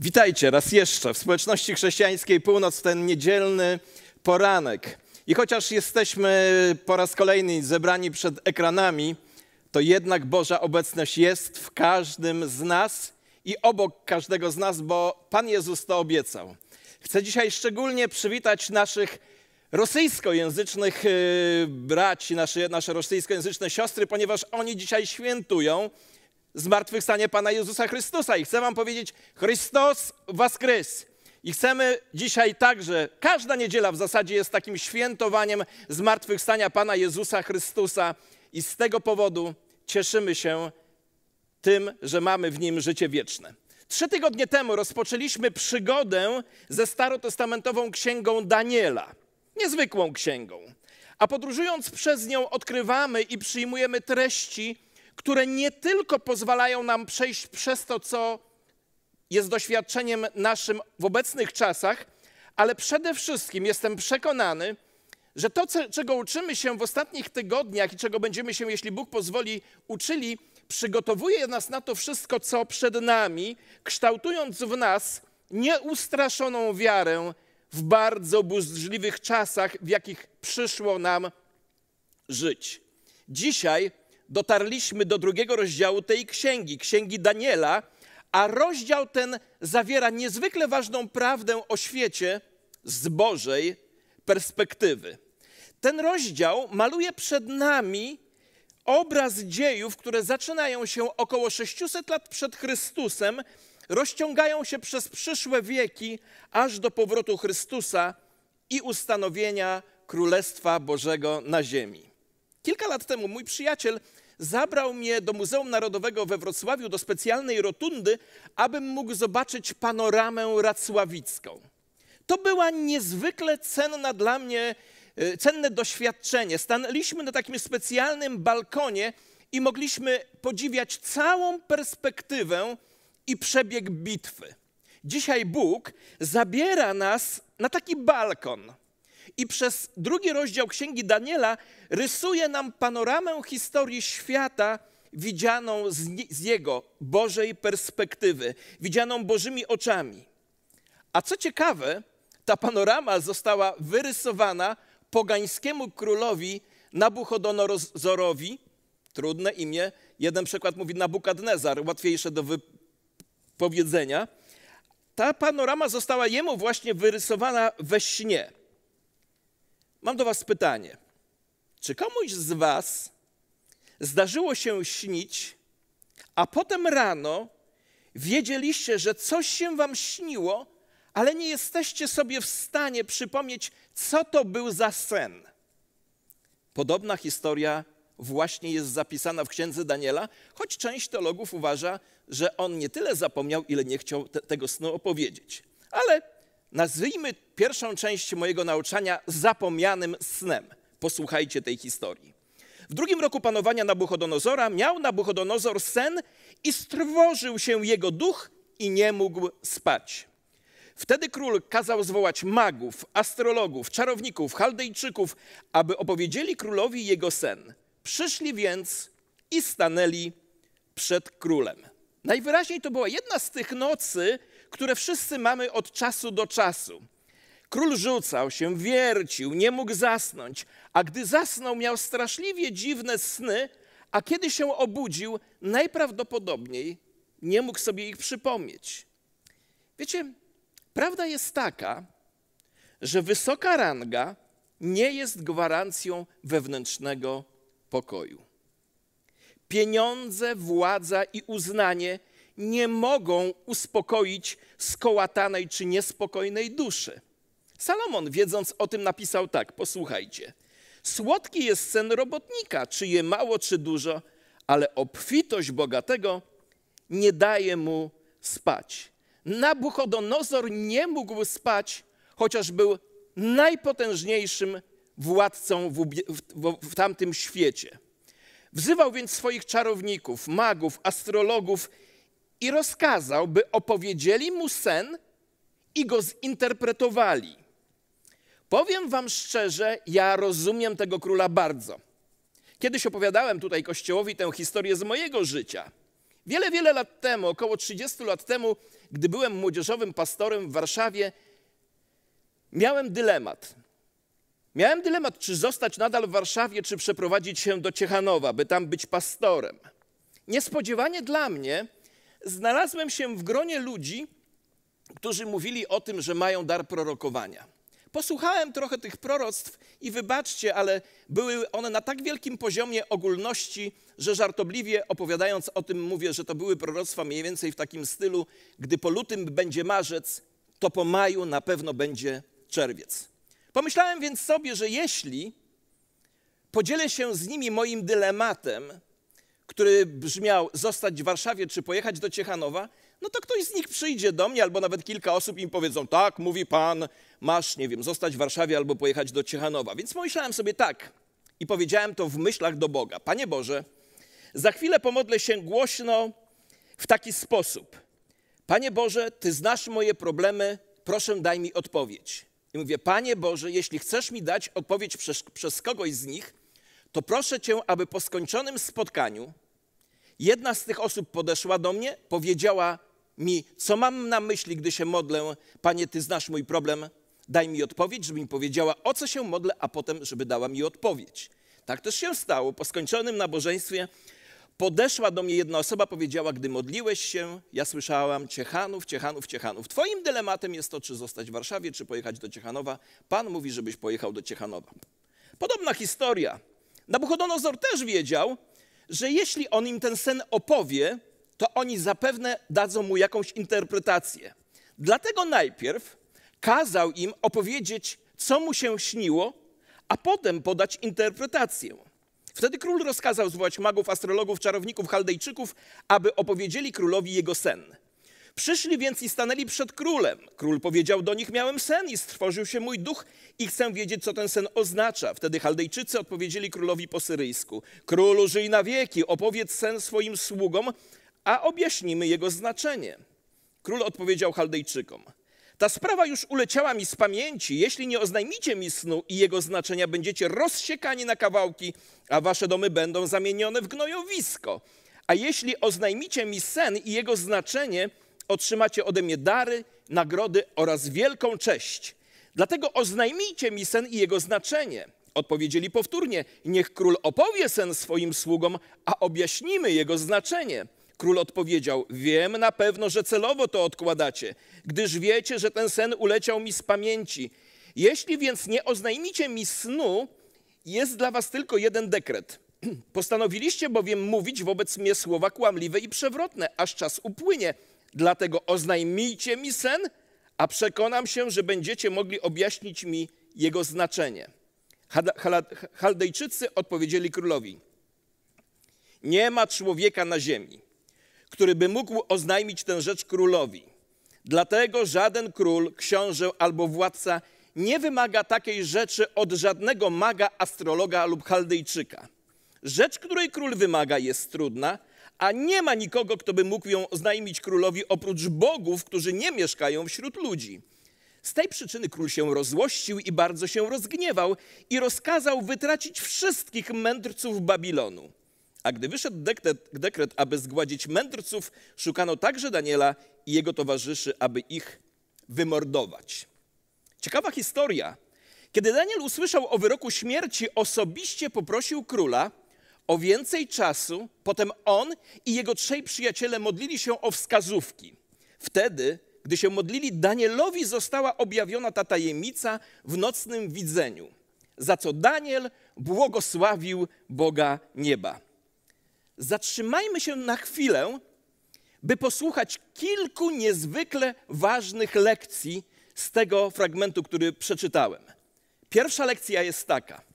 Witajcie raz jeszcze w społeczności chrześcijańskiej Północ w ten niedzielny poranek. I chociaż jesteśmy po raz kolejny zebrani przed ekranami, to jednak Boża obecność jest w każdym z nas i obok każdego z nas, bo Pan Jezus to obiecał. Chcę dzisiaj szczególnie przywitać naszych rosyjskojęzycznych y, braci, nasze, nasze rosyjskojęzyczne siostry, ponieważ oni dzisiaj świętują zmartwychwstanie Pana Jezusa Chrystusa. I chcę wam powiedzieć, Chrystus Waskrys. I chcemy dzisiaj także, każda niedziela w zasadzie jest takim świętowaniem zmartwychwstania Pana Jezusa Chrystusa i z tego powodu cieszymy się tym, że mamy w Nim życie wieczne. Trzy tygodnie temu rozpoczęliśmy przygodę ze starotestamentową księgą Daniela, niezwykłą księgą. A podróżując przez nią odkrywamy i przyjmujemy treści, które nie tylko pozwalają nam przejść przez to, co jest doświadczeniem naszym w obecnych czasach, ale przede wszystkim jestem przekonany, że to, czego uczymy się w ostatnich tygodniach i czego będziemy się, jeśli Bóg pozwoli, uczyli, przygotowuje nas na to wszystko, co przed nami, kształtując w nas nieustraszoną wiarę w bardzo burzliwych czasach, w jakich przyszło nam żyć. Dzisiaj dotarliśmy do drugiego rozdziału tej księgi, księgi Daniela, a rozdział ten zawiera niezwykle ważną prawdę o świecie z Bożej perspektywy. Ten rozdział maluje przed nami obraz dziejów, które zaczynają się około 600 lat przed Chrystusem, rozciągają się przez przyszłe wieki, aż do powrotu Chrystusa i ustanowienia Królestwa Bożego na ziemi. Kilka lat temu mój przyjaciel zabrał mnie do Muzeum Narodowego we Wrocławiu, do specjalnej rotundy, abym mógł zobaczyć panoramę racławicką. To była niezwykle cenna dla mnie, e, cenne doświadczenie. Stanęliśmy na takim specjalnym balkonie i mogliśmy podziwiać całą perspektywę i przebieg bitwy. Dzisiaj Bóg zabiera nas na taki balkon i przez drugi rozdział Księgi Daniela rysuje nam panoramę historii świata widzianą z, z jego Bożej perspektywy, widzianą Bożymi oczami. A co ciekawe, ta panorama została wyrysowana pogańskiemu królowi Nabuchodonozorowi, trudne imię, jeden przykład mówi Nabukadnezar, łatwiejsze do wypowiedzenia. Ta panorama została jemu właśnie wyrysowana we śnie. Mam do Was pytanie. Czy komuś z Was zdarzyło się śnić, a potem rano wiedzieliście, że coś się Wam śniło, ale nie jesteście sobie w stanie przypomnieć, co to był za sen? Podobna historia właśnie jest zapisana w księdze Daniela, choć część teologów uważa, że on nie tyle zapomniał, ile nie chciał te, tego snu opowiedzieć. Ale Nazwijmy pierwszą część mojego nauczania zapomnianym snem. Posłuchajcie tej historii. W drugim roku panowania Nabuchodonozora miał Nabuchodonozor sen i strwożył się jego duch i nie mógł spać. Wtedy król kazał zwołać magów, astrologów, czarowników, chaldejczyków, aby opowiedzieli królowi jego sen. Przyszli więc i stanęli przed królem. Najwyraźniej to była jedna z tych nocy, które wszyscy mamy od czasu do czasu. Król rzucał się, wiercił, nie mógł zasnąć, a gdy zasnął, miał straszliwie dziwne sny, a kiedy się obudził, najprawdopodobniej nie mógł sobie ich przypomnieć. Wiecie, prawda jest taka, że wysoka ranga nie jest gwarancją wewnętrznego pokoju. Pieniądze, władza i uznanie nie mogą uspokoić skołatanej czy niespokojnej duszy. Salomon, wiedząc o tym, napisał tak: Posłuchajcie. Słodki jest sen robotnika, czy je mało, czy dużo, ale obfitość bogatego nie daje mu spać. Nabuchodonozor nie mógł spać, chociaż był najpotężniejszym władcą w, w, w, tamtym świecie. Wzywał więc swoich czarowników, magów, astrologów i rozkazał, by opowiedzieli mu sen i go zinterpretowali. Powiem wam szczerze, ja rozumiem tego króla bardzo. Kiedyś opowiadałem tutaj Kościołowi tę historię z mojego życia. Wiele, wiele lat temu, około 30 lat temu, gdy byłem młodzieżowym pastorem w Warszawie, miałem dylemat. Miałem dylemat, czy zostać nadal w Warszawie, czy przeprowadzić się do Ciechanowa, by tam być pastorem. Niespodziewanie dla mnie znalazłem się w gronie ludzi, którzy mówili o tym, że mają dar prorokowania. Posłuchałem trochę tych proroctw i wybaczcie, ale były one na tak wielkim poziomie ogólności, że żartobliwie opowiadając o tym mówię, że to były proroctwa mniej więcej w takim stylu, gdy po lutym będzie marzec, to po maju na pewno będzie czerwiec. Pomyślałem więc sobie, że jeśli podzielę się z nimi moim dylematem, który brzmiał zostać w Warszawie czy pojechać do Ciechanowa, no to ktoś z nich przyjdzie do mnie, albo nawet kilka osób im powiedzą, tak, mówi pan, masz, nie wiem, zostać w Warszawie albo pojechać do Ciechanowa. Więc pomyślałem sobie tak i powiedziałem to w myślach do Boga. Panie Boże, za chwilę pomodlę się głośno w taki sposób. Panie Boże, Ty znasz moje problemy, proszę daj mi odpowiedź. I mówię, Panie Boże, jeśli chcesz mi dać odpowiedź przez, przez kogoś z nich, to proszę Cię, aby po skończonym spotkaniu jedna z tych osób podeszła do mnie, powiedziała mi, co mam na myśli, gdy się modlę. Panie, Ty znasz mój problem, daj mi odpowiedź, żeby mi powiedziała, o co się modlę, a potem, żeby dała mi odpowiedź. Tak też się stało. Po skończonym nabożeństwie podeszła do mnie jedna osoba, powiedziała, gdy modliłeś się, ja słyszałam Ciechanów, Ciechanów, Ciechanów. Twoim dylematem jest to, czy zostać w Warszawie, czy pojechać do Ciechanowa. Pan mówi, żebyś pojechał do Ciechanowa. Podobna historia. Nabuchodonozor też wiedział, że jeśli on im ten sen opowie, to oni zapewne dadzą mu jakąś interpretację. Dlatego najpierw kazał im opowiedzieć, co mu się śniło, a potem podać interpretację. Wtedy król rozkazał zwołać magów, astrologów, czarowników, chaldejczyków, aby opowiedzieli królowi jego sen. Przyszli więc i stanęli przed królem. Król powiedział do nich: Miałem sen i strwożył się mój duch i chcę wiedzieć, co ten sen oznacza. Wtedy Chaldejczycy odpowiedzieli królowi po syryjsku: Królu, żyj na wieki, opowiedz sen swoim sługom, a objaśnimy jego znaczenie. Król odpowiedział Chaldejczykom: Ta sprawa już uleciała mi z pamięci. Jeśli nie oznajmicie mi snu i jego znaczenia, będziecie rozsiekani na kawałki, a wasze domy będą zamienione w gnojowisko. A jeśli oznajmicie mi sen i jego znaczenie, otrzymacie ode mnie dary, nagrody oraz wielką cześć. Dlatego oznajmijcie mi sen i jego znaczenie. Odpowiedzieli powtórnie: Niech król opowie sen swoim sługom, a objaśnimy jego znaczenie. Król odpowiedział: Wiem na pewno, że celowo to odkładacie, gdyż wiecie, że ten sen uleciał mi z pamięci. Jeśli więc nie oznajmicie mi snu, jest dla was tylko jeden dekret. Postanowiliście bowiem mówić wobec mnie słowa kłamliwe i przewrotne, aż czas upłynie. Dlatego oznajmijcie mi sen, a przekonam się, że będziecie mogli objaśnić mi jego znaczenie. Chaldejczycy odpowiedzieli królowi: Nie ma człowieka na ziemi, który by mógł oznajmić tę rzecz królowi. Dlatego żaden król, książę albo władca nie wymaga takiej rzeczy od żadnego maga, astrologa lub chaldejczyka. Rzecz, której król wymaga, jest trudna, a nie ma nikogo, kto by mógł ją oznajmić królowi oprócz bogów, którzy nie mieszkają wśród ludzi. Z tej przyczyny król się rozłościł i bardzo się rozgniewał i rozkazał wytracić wszystkich mędrców Babilonu. A gdy wyszedł dekret, dekret, aby zgładzić mędrców, szukano także Daniela i jego towarzyszy, aby ich wymordować. Ciekawa historia. Kiedy Daniel usłyszał o wyroku śmierci, osobiście poprosił króla, o więcej czasu, potem on i jego trzej przyjaciele modlili się o wskazówki. Wtedy, gdy się modlili, Danielowi została objawiona ta tajemnica w nocnym widzeniu, za co Daniel błogosławił Boga nieba. Zatrzymajmy się na chwilę, by posłuchać kilku niezwykle ważnych lekcji z tego fragmentu, który przeczytałem. Pierwsza lekcja jest taka.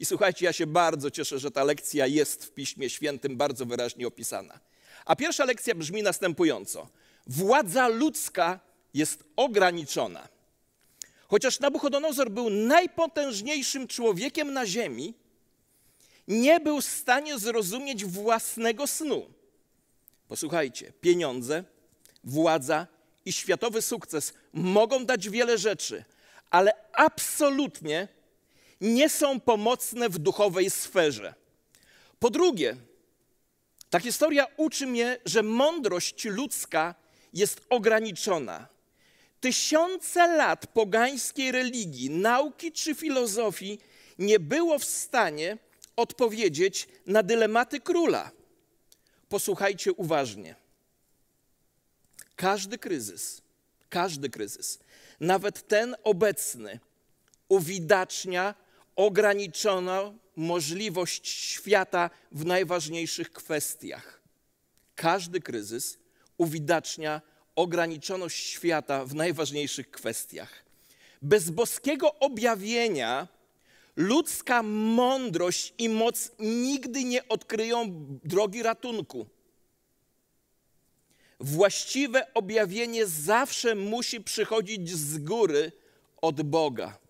I słuchajcie, ja się bardzo cieszę, że ta lekcja jest w Piśmie Świętym bardzo wyraźnie opisana. A pierwsza lekcja brzmi następująco: Władza ludzka jest ograniczona. Chociaż Nabuchodonozor był najpotężniejszym człowiekiem na ziemi, nie był w stanie zrozumieć własnego snu. Posłuchajcie, pieniądze, władza i światowy sukces mogą dać wiele rzeczy, ale absolutnie nie są pomocne w duchowej sferze. Po drugie, Ta historia uczy mnie, że mądrość ludzka jest ograniczona. Tysiące lat pogańskiej religii, nauki czy filozofii nie było w stanie odpowiedzieć na dylematy króla. Posłuchajcie uważnie. Każdy kryzys, każdy kryzys, nawet ten obecny, uwidacznia ograniczoną możliwość świata w najważniejszych kwestiach. Każdy kryzys uwidacznia ograniczoność świata w najważniejszych kwestiach. Bez boskiego objawienia ludzka mądrość i moc nigdy nie odkryją drogi ratunku. Właściwe objawienie zawsze musi przychodzić z góry od Boga.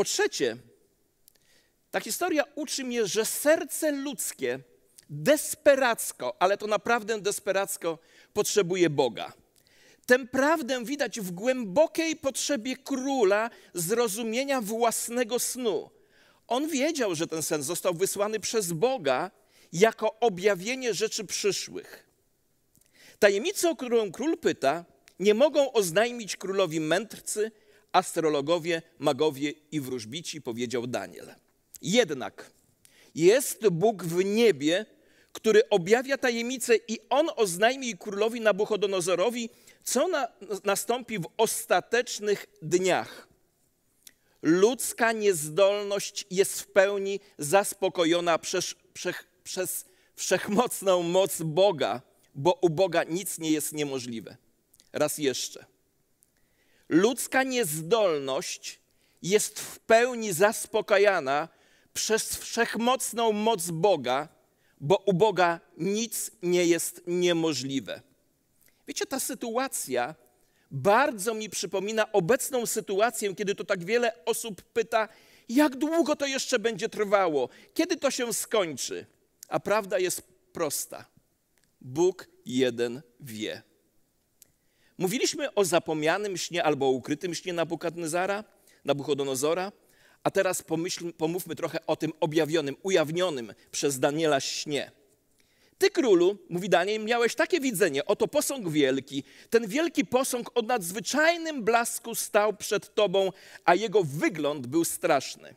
Po trzecie, ta historia uczy mnie, że serce ludzkie desperacko, ale to naprawdę desperacko potrzebuje Boga. Tę prawdę widać w głębokiej potrzebie króla zrozumienia własnego snu. On wiedział, że ten sen został wysłany przez Boga jako objawienie rzeczy przyszłych. Tajemnicę, o którą król pyta, nie mogą oznajmić królowi mędrcy, astrologowie, magowie i wróżbici, powiedział Daniel. Jednak jest Bóg w niebie, który objawia tajemnicę i on oznajmi królowi Nabuchodonozorowi, co na, nastąpi w ostatecznych dniach. Ludzka niezdolność jest w pełni zaspokojona przez, przez, przez wszechmocną moc Boga, bo u Boga nic nie jest niemożliwe. Raz jeszcze. Ludzka niezdolność jest w pełni zaspokajana przez wszechmocną moc Boga, bo u Boga nic nie jest niemożliwe. Wiecie, ta sytuacja bardzo mi przypomina obecną sytuację, kiedy to tak wiele osób pyta, jak długo to jeszcze będzie trwało, kiedy to się skończy. A prawda jest prosta. Bóg jeden wie. Mówiliśmy o zapomnianym śnie albo o ukrytym śnie Nabukadnezara, Nabuchodonozora, a teraz pomyśl, pomówmy trochę o tym objawionym, ujawnionym przez Daniela śnie. Ty, królu, mówi Daniel, miałeś takie widzenie, oto posąg wielki. Ten wielki posąg o nadzwyczajnym blasku stał przed tobą, a jego wygląd był straszny.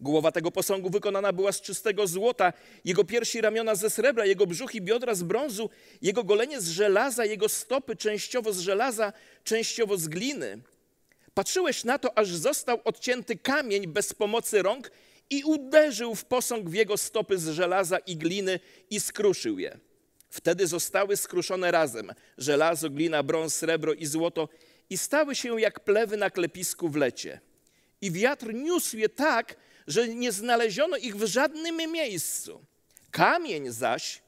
Głowa tego posągu wykonana była z czystego złota, jego piersi ramiona ze srebra, jego brzuch i biodra z brązu, jego golenie z żelaza, jego stopy częściowo z żelaza, częściowo z gliny. Patrzyłeś na to, aż został odcięty kamień bez pomocy rąk i uderzył w posąg w jego stopy z żelaza i gliny i skruszył je. Wtedy zostały skruszone razem żelazo, glina, brąz, srebro i złoto i stały się jak plewy na klepisku w lecie. I wiatr niósł je tak, że nie znaleziono ich w żadnym miejscu. Kamień zaś,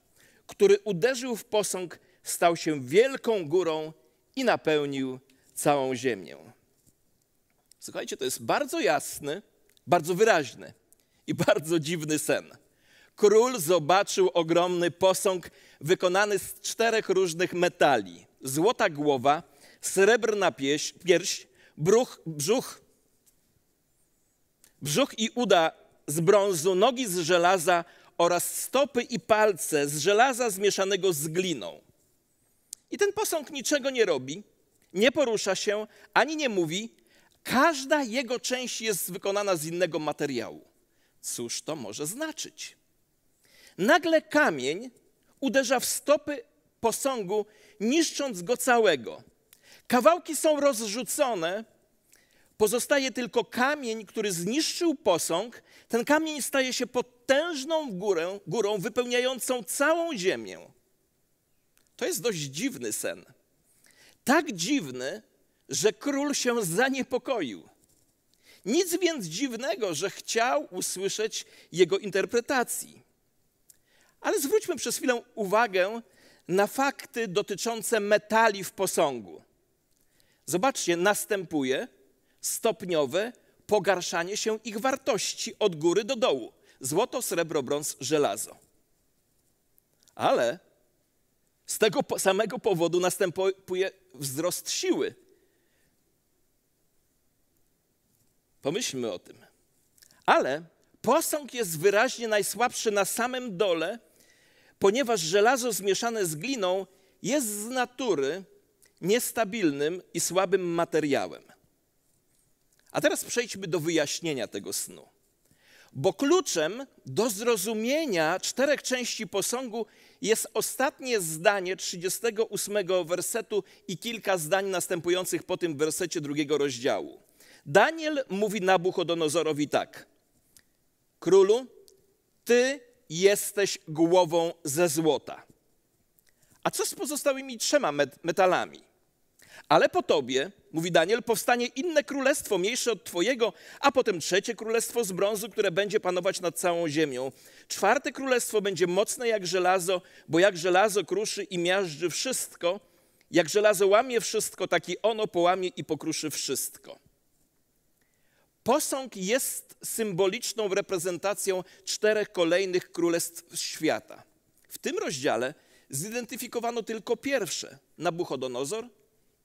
który uderzył w posąg, stał się wielką górą i napełnił całą ziemię. Słuchajcie, to jest bardzo jasny, bardzo wyraźny i bardzo dziwny sen. Król zobaczył ogromny posąg wykonany z czterech różnych metali: złota głowa, srebrna pierś, pierś bruch, brzuch brzuch i uda z brązu, nogi z żelaza oraz stopy i palce z żelaza zmieszanego z gliną. I ten posąg niczego nie robi, nie porusza się, ani nie mówi. Każda jego część jest wykonana z innego materiału. Cóż to może znaczyć? Nagle kamień uderza w stopy posągu, niszcząc go całego. Kawałki są rozrzucone, Pozostaje tylko kamień, który zniszczył posąg. Ten kamień staje się potężną górę, górą wypełniającą całą ziemię. To jest dość dziwny sen. Tak dziwny, że król się zaniepokoił. Nic więc dziwnego, że chciał usłyszeć jego interpretacji. Ale zwróćmy przez chwilę uwagę na fakty dotyczące metali w posągu. Zobaczcie, następuje stopniowe pogarszanie się ich wartości od góry do dołu. Złoto, srebro, brąz, żelazo. Ale z tego samego powodu następuje wzrost siły. Pomyślmy o tym. Ale posąg jest wyraźnie najsłabszy na samym dole ponieważ żelazo zmieszane z gliną jest z natury niestabilnym i słabym materiałem. A teraz przejdźmy do wyjaśnienia tego snu. Bo kluczem do zrozumienia czterech części posągu jest ostatnie zdanie 38 wersetu i kilka zdań następujących po tym wersecie drugiego rozdziału. Daniel mówi Nabuchodonozorowi tak: Królu, ty jesteś głową ze złota. A co z pozostałymi trzema metalami? Ale po tobie, mówi Daniel, powstanie inne królestwo, mniejsze od twojego, a potem trzecie królestwo z brązu, które będzie panować nad całą ziemią. Czwarte królestwo będzie mocne jak żelazo, bo jak żelazo kruszy i miażdży wszystko, jak żelazo łamie wszystko, tak i ono połamie i pokruszy wszystko. Posąg jest symboliczną reprezentacją czterech kolejnych królestw świata. W tym rozdziale zidentyfikowano tylko pierwsze Nabuchodonozor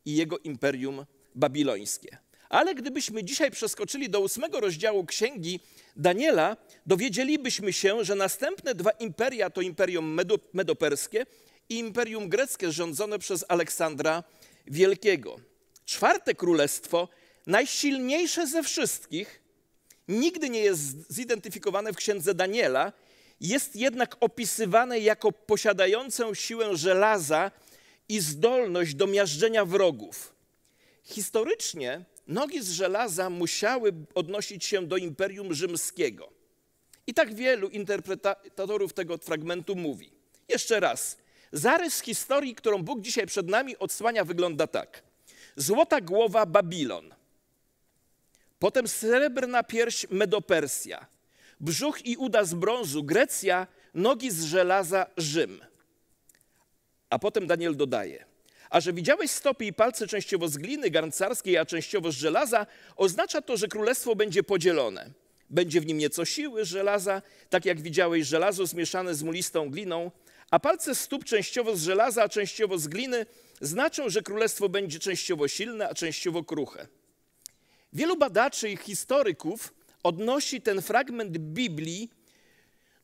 i jego imperium babilońskie. Ale gdybyśmy dzisiaj przeskoczyli do ósmego rozdziału księgi Daniela, dowiedzielibyśmy się, że następne dwa imperia to imperium medoperskie i imperium greckie rządzone przez Aleksandra Wielkiego. Czwarte królestwo, najsilniejsze ze wszystkich, nigdy nie jest zidentyfikowane w księdze Daniela, jest jednak opisywane jako posiadającą siłę żelaza i zdolność do miażdżenia wrogów. Historycznie nogi z żelaza musiały odnosić się do Imperium Rzymskiego. I tak wielu interpretatorów tego fragmentu mówi. Jeszcze raz, zarys historii, którą Bóg dzisiaj przed nami odsłania, wygląda tak. Złota głowa Babilon, potem srebrna pierś Medopersja, brzuch i uda z brązu Grecja, nogi z żelaza Rzym. A potem Daniel dodaje, a że widziałeś stopy i palce częściowo z gliny garncarskiej, a częściowo z żelaza, oznacza to, że królestwo będzie podzielone. Będzie w nim nieco siły żelaza, tak jak widziałeś żelazo zmieszane z mulistą gliną, a palce stóp częściowo z żelaza, a częściowo z gliny znaczą, że królestwo będzie częściowo silne, a częściowo kruche. Wielu badaczy i historyków odnosi ten fragment Biblii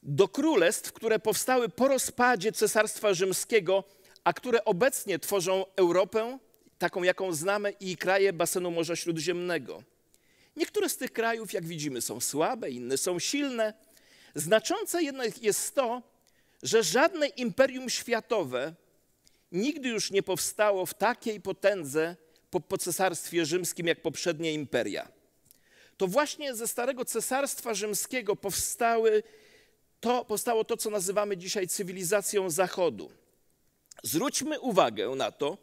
do królestw, które powstały po rozpadzie Cesarstwa Rzymskiego, a które obecnie tworzą Europę, taką jaką znamy, i kraje basenu Morza Śródziemnego. Niektóre z tych krajów, jak widzimy, są słabe, inne są silne. Znaczące jednak jest to, że żadne imperium światowe nigdy już nie powstało w takiej potędze po, po cesarstwie rzymskim jak poprzednie imperia. To właśnie ze Starego Cesarstwa Rzymskiego powstały to, powstało to, co nazywamy dzisiaj cywilizacją Zachodu. Zwróćmy uwagę na to,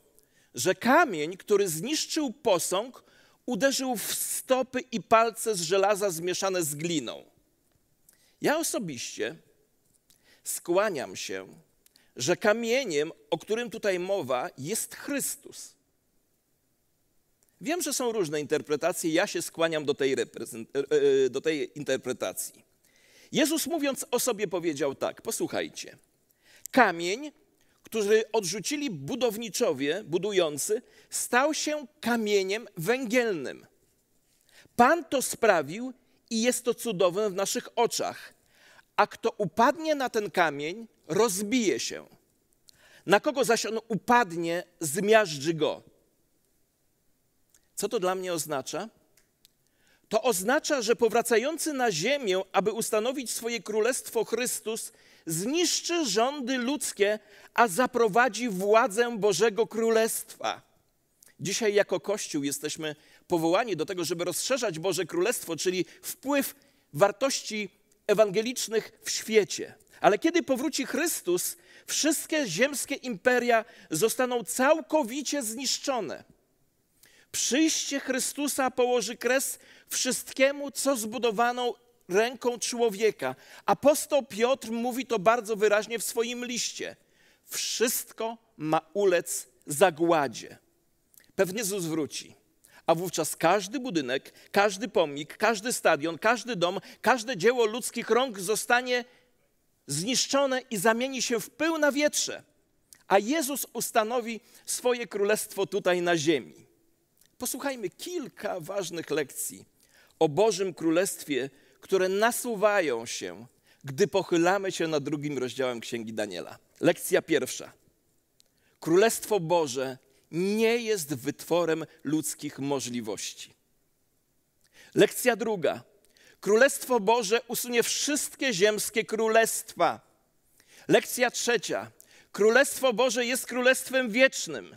że kamień, który zniszczył posąg, uderzył w stopy i palce z żelaza zmieszane z gliną. Ja osobiście skłaniam się, że kamieniem, o którym tutaj mowa, jest Chrystus. Wiem, że są różne interpretacje, ja się skłaniam do tej, e, e, do tej interpretacji. Jezus mówiąc o sobie powiedział tak, posłuchajcie. Kamień, który odrzucili budowniczowie, budujący, stał się kamieniem węgielnym. Pan to sprawił i jest to cudowne w naszych oczach. A kto upadnie na ten kamień, rozbije się. Na kogo zaś on upadnie, zmiażdży go. Co to dla mnie oznacza? To oznacza, że powracający na ziemię, aby ustanowić swoje królestwo Chrystus, zniszczy rządy ludzkie, a zaprowadzi władzę Bożego Królestwa. Dzisiaj jako Kościół jesteśmy powołani do tego, żeby rozszerzać Boże Królestwo, czyli wpływ wartości ewangelicznych w świecie. Ale kiedy powróci Chrystus, wszystkie ziemskie imperia zostaną całkowicie zniszczone. Przyjście Chrystusa położy kres wszystkiemu, co zbudowano ręką człowieka. Apostoł Piotr mówi to bardzo wyraźnie w swoim liście. Wszystko ma ulec zagładzie. Pewnie Jezus wróci. A wówczas każdy budynek, każdy pomnik, każdy stadion, każdy dom, każde dzieło ludzkich rąk zostanie zniszczone i zamieni się w pył na wietrze. A Jezus ustanowi swoje królestwo tutaj na ziemi. Posłuchajmy kilka ważnych lekcji o Bożym Królestwie, które nasuwają się, gdy pochylamy się nad drugim rozdziałem Księgi Daniela. Lekcja pierwsza. Królestwo Boże nie jest wytworem ludzkich możliwości. Lekcja druga. Królestwo Boże usunie wszystkie ziemskie królestwa. Lekcja trzecia. Królestwo Boże jest królestwem wiecznym.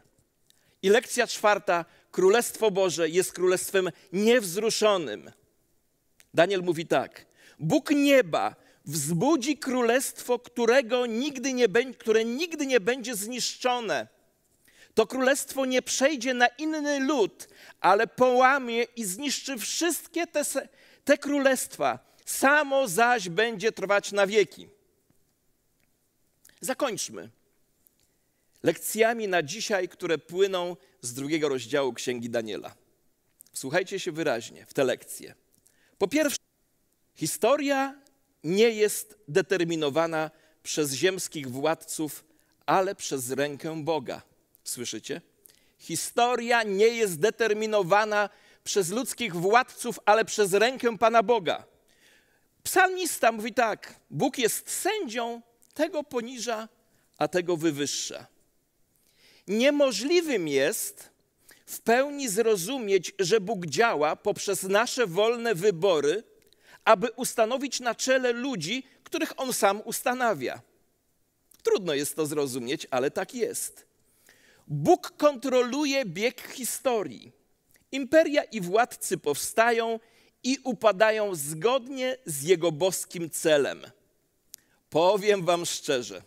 I lekcja czwarta. Królestwo Boże jest królestwem niewzruszonym. Daniel mówi tak: Bóg nieba wzbudzi królestwo, którego nigdy nie które nigdy nie będzie zniszczone. To królestwo nie przejdzie na inny lud, ale połamie i zniszczy wszystkie te, te królestwa. Samo zaś będzie trwać na wieki. Zakończmy lekcjami na dzisiaj, które płyną z drugiego rozdziału Księgi Daniela. Słuchajcie się wyraźnie w te lekcje. Po pierwsze, historia nie jest determinowana przez ziemskich władców, ale przez rękę Boga. Słyszycie? Historia nie jest determinowana przez ludzkich władców, ale przez rękę Pana Boga. Psalmista mówi tak: Bóg jest sędzią, tego poniża, a tego wywyższa. Niemożliwym jest w pełni zrozumieć, że Bóg działa poprzez nasze wolne wybory, aby ustanowić na czele ludzi, których On sam ustanawia. Trudno jest to zrozumieć, ale tak jest. Bóg kontroluje bieg historii. Imperia i władcy powstają i upadają zgodnie z Jego boskim celem. Powiem Wam szczerze,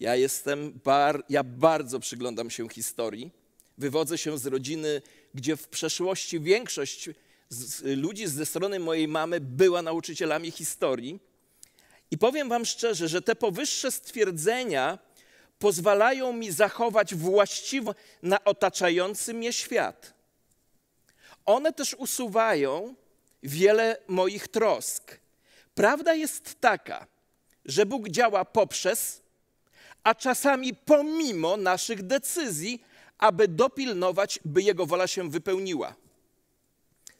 ja jestem, bar, ja bardzo przyglądam się historii. Wywodzę się z rodziny, gdzie w przeszłości większość z, ludzi ze strony mojej mamy była nauczycielami historii. I powiem Wam szczerze, że te powyższe stwierdzenia pozwalają mi zachować właściwą na otaczający mnie świat. One też usuwają wiele moich trosk. Prawda jest taka, że Bóg działa poprzez, a czasami pomimo naszych decyzji, aby dopilnować, by Jego wola się wypełniła.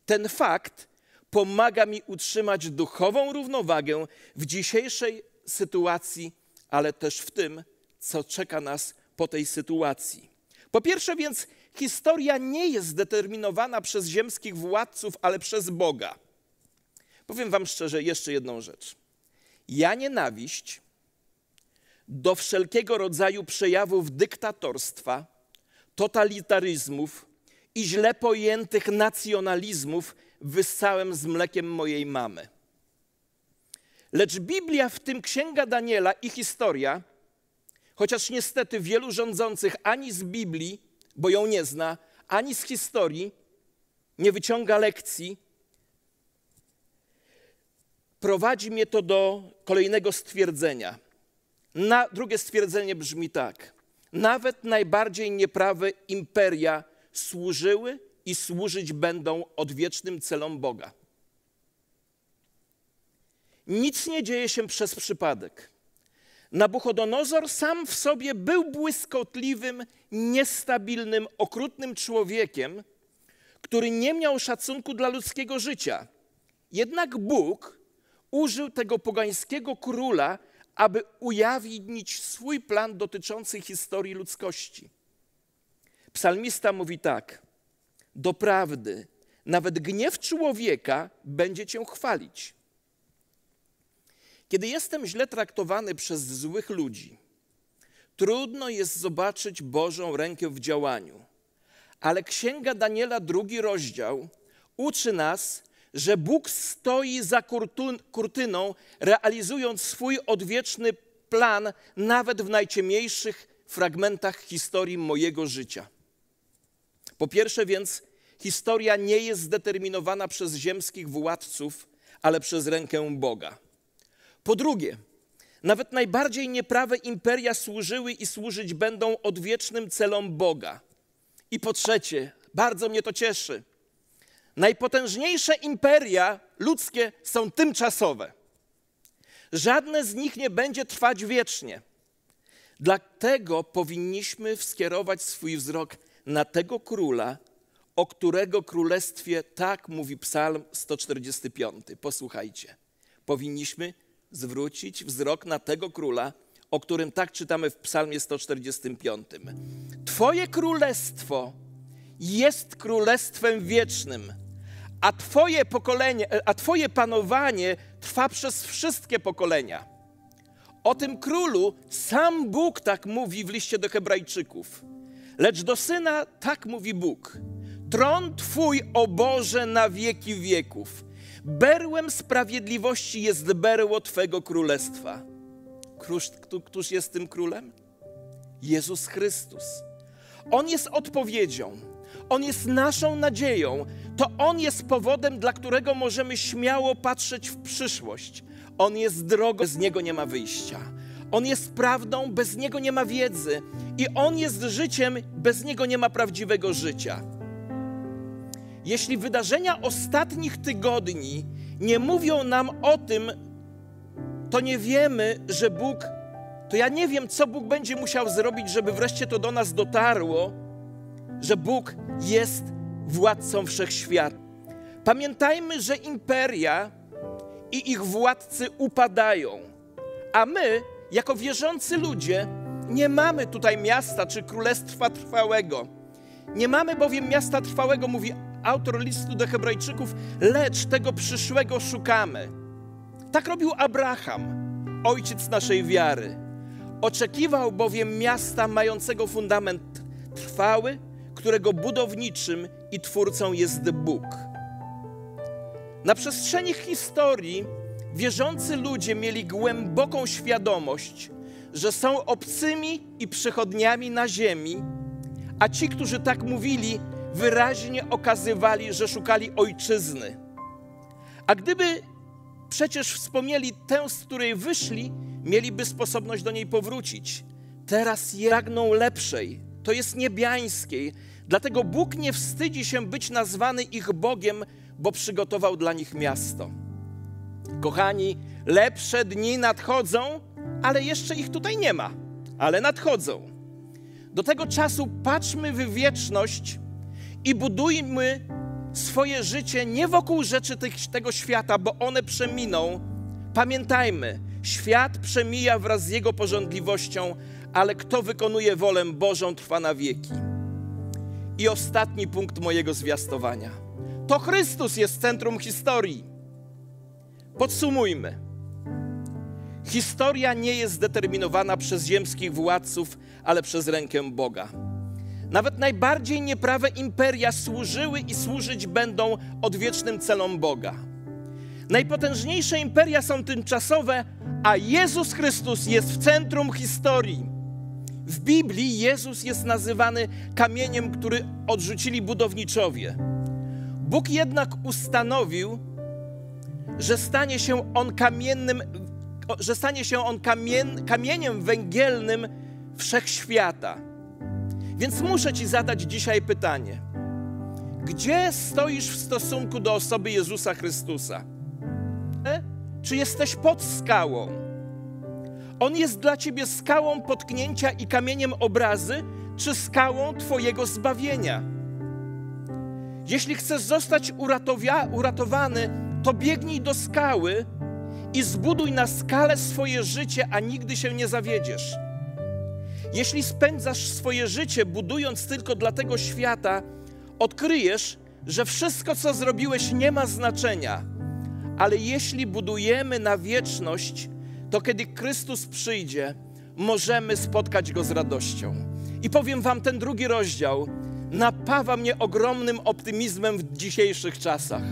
Ten fakt pomaga mi utrzymać duchową równowagę w dzisiejszej sytuacji, ale też w tym, co czeka nas po tej sytuacji. Po pierwsze więc, historia nie jest zdeterminowana przez ziemskich władców, ale przez Boga. Powiem Wam szczerze jeszcze jedną rzecz. Ja nienawiść do wszelkiego rodzaju przejawów dyktatorstwa, totalitaryzmów i źle pojętych nacjonalizmów wyssałem z mlekiem mojej mamy. Lecz Biblia, w tym Księga Daniela i historia, chociaż niestety wielu rządzących ani z Biblii, bo ją nie zna, ani z historii nie wyciąga lekcji, prowadzi mnie to do kolejnego stwierdzenia. Na, drugie stwierdzenie brzmi tak. Nawet najbardziej nieprawe imperia służyły i służyć będą odwiecznym celom Boga. Nic nie dzieje się przez przypadek. Nabuchodonozor sam w sobie był błyskotliwym, niestabilnym, okrutnym człowiekiem, który nie miał szacunku dla ludzkiego życia. Jednak Bóg użył tego pogańskiego króla, aby ujawnić swój plan dotyczący historii ludzkości. Psalmista mówi tak: Doprawdy, nawet gniew człowieka będzie cię chwalić. Kiedy jestem źle traktowany przez złych ludzi, trudno jest zobaczyć Bożą rękę w działaniu. Ale Księga Daniela, drugi rozdział, uczy nas, że Bóg stoi za kurtyną, realizując swój odwieczny plan nawet w najciemniejszych fragmentach historii mojego życia. Po pierwsze więc, historia nie jest zdeterminowana przez ziemskich władców, ale przez rękę Boga. Po drugie, nawet najbardziej nieprawe imperia służyły i służyć będą odwiecznym celom Boga. I po trzecie, bardzo mnie to cieszy, najpotężniejsze imperia ludzkie są tymczasowe. Żadne z nich nie będzie trwać wiecznie. Dlatego powinniśmy skierować swój wzrok na tego króla, o którego królestwie tak mówi Psalm 145. Posłuchajcie. Powinniśmy zwrócić wzrok na tego króla, o którym tak czytamy w Psalmie 145. Twoje królestwo jest królestwem wiecznym, a Twoje pokolenie, a Twoje panowanie trwa przez wszystkie pokolenia. O tym królu sam Bóg tak mówi w liście do Hebrajczyków. Lecz do syna tak mówi Bóg. Tron Twój, o Boże, na wieki wieków. Berłem sprawiedliwości jest berło Twego królestwa. Któż, któż jest tym królem? Jezus Chrystus. On jest odpowiedzią. On jest naszą nadzieją. To On jest powodem, dla którego możemy śmiało patrzeć w przyszłość. On jest drogą, bez Niego nie ma wyjścia. On jest prawdą, bez Niego nie ma wiedzy. I On jest życiem, bez Niego nie ma prawdziwego życia. Jeśli wydarzenia ostatnich tygodni nie mówią nam o tym, to nie wiemy, że Bóg, to ja nie wiem, co Bóg będzie musiał zrobić, żeby wreszcie to do nas dotarło, że Bóg jest władcą wszechświata. Pamiętajmy, że imperia i ich władcy upadają, a my, jako wierzący ludzie, nie mamy tutaj miasta czy królestwa trwałego. Nie mamy bowiem miasta trwałego, mówi autor listu do Hebrajczyków, lecz tego przyszłego szukamy. Tak robił Abraham, ojciec naszej wiary. Oczekiwał bowiem miasta mającego fundament trwały, którego budowniczym i twórcą jest Bóg. Na przestrzeni historii wierzący ludzie mieli głęboką świadomość, że są obcymi i przychodniami na ziemi, a ci, którzy tak mówili, wyraźnie okazywali, że szukali ojczyzny. A gdyby przecież wspomnieli tę, z której wyszli, mieliby sposobność do niej powrócić. Teraz pragną lepszej, to jest niebiańskiej. Dlatego Bóg nie wstydzi się być nazwany ich Bogiem, bo przygotował dla nich miasto. Kochani, lepsze dni nadchodzą, ale jeszcze ich tutaj nie ma, ale nadchodzą. Do tego czasu patrzmy w wieczność i budujmy swoje życie nie wokół rzeczy tego świata, bo one przeminą. Pamiętajmy, świat przemija wraz z jego porządliwością, ale kto wykonuje wolę Bożą, trwa na wieki. I ostatni punkt mojego zwiastowania. To Chrystus jest centrum historii. Podsumujmy. Historia nie jest zdeterminowana przez ziemskich władców, ale przez rękę Boga. Nawet najbardziej nieprawe imperia służyły i służyć będą odwiecznym celom Boga. Najpotężniejsze imperia są tymczasowe, a Jezus Chrystus jest w centrum historii. W Biblii Jezus jest nazywany kamieniem, który odrzucili budowniczowie. Bóg jednak ustanowił, że stanie się on kamiennym, że stanie się on kamien, kamieniem węgielnym wszechświata. Więc muszę Ci zadać dzisiaj pytanie: gdzie stoisz w stosunku do osoby Jezusa Chrystusa? E? Czy jesteś pod skałą? On jest dla Ciebie skałą potknięcia i kamieniem obrazy, czy skałą Twojego zbawienia? Jeśli chcesz zostać uratowia, uratowany, to biegnij do skały i zbuduj na skalę swoje życie, a nigdy się nie zawiedziesz. Jeśli spędzasz swoje życie budując tylko dla tego świata, odkryjesz, że wszystko, co zrobiłeś, nie ma znaczenia. Ale jeśli budujemy na wieczność, to kiedy Chrystus przyjdzie, możemy spotkać Go z radością. I powiem Wam, ten drugi rozdział napawa mnie ogromnym optymizmem w dzisiejszych czasach,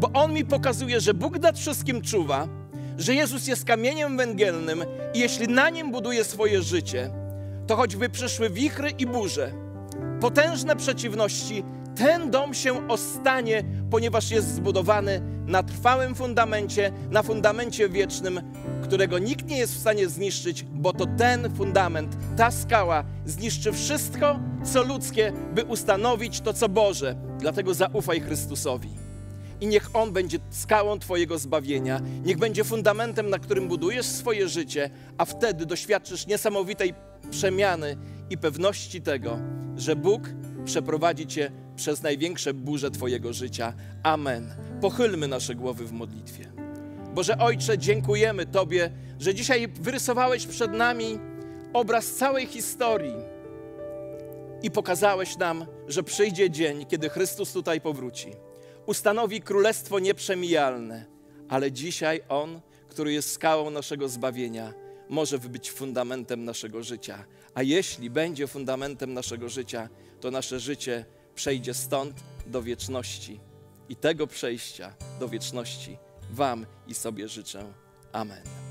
bo on mi pokazuje, że Bóg nad wszystkim czuwa, że Jezus jest kamieniem węgielnym i jeśli na nim buduje swoje życie, to choćby przyszły wichry i burze, potężne przeciwności, ten dom się ostanie, ponieważ jest zbudowany na trwałym fundamencie, na fundamencie wiecznym, którego nikt nie jest w stanie zniszczyć, bo to ten fundament, ta skała zniszczy wszystko, co ludzkie, by ustanowić to, co Boże. Dlatego zaufaj Chrystusowi. I niech On będzie skałą Twojego zbawienia, niech będzie fundamentem, na którym budujesz swoje życie, a wtedy doświadczysz niesamowitej przemiany i pewności tego, że Bóg przeprowadzi Cię przez największe burze Twojego życia. Amen. Pochylmy nasze głowy w modlitwie. Boże Ojcze, dziękujemy Tobie, że dzisiaj wyrysowałeś przed nami obraz całej historii i pokazałeś nam, że przyjdzie dzień, kiedy Chrystus tutaj powróci. Ustanowi królestwo nieprzemijalne, ale dzisiaj On, który jest skałą naszego zbawienia, może być fundamentem naszego życia. A jeśli będzie fundamentem naszego życia, to nasze życie przejdzie stąd do wieczności. I tego przejścia do wieczności Wam i sobie życzę. Amen.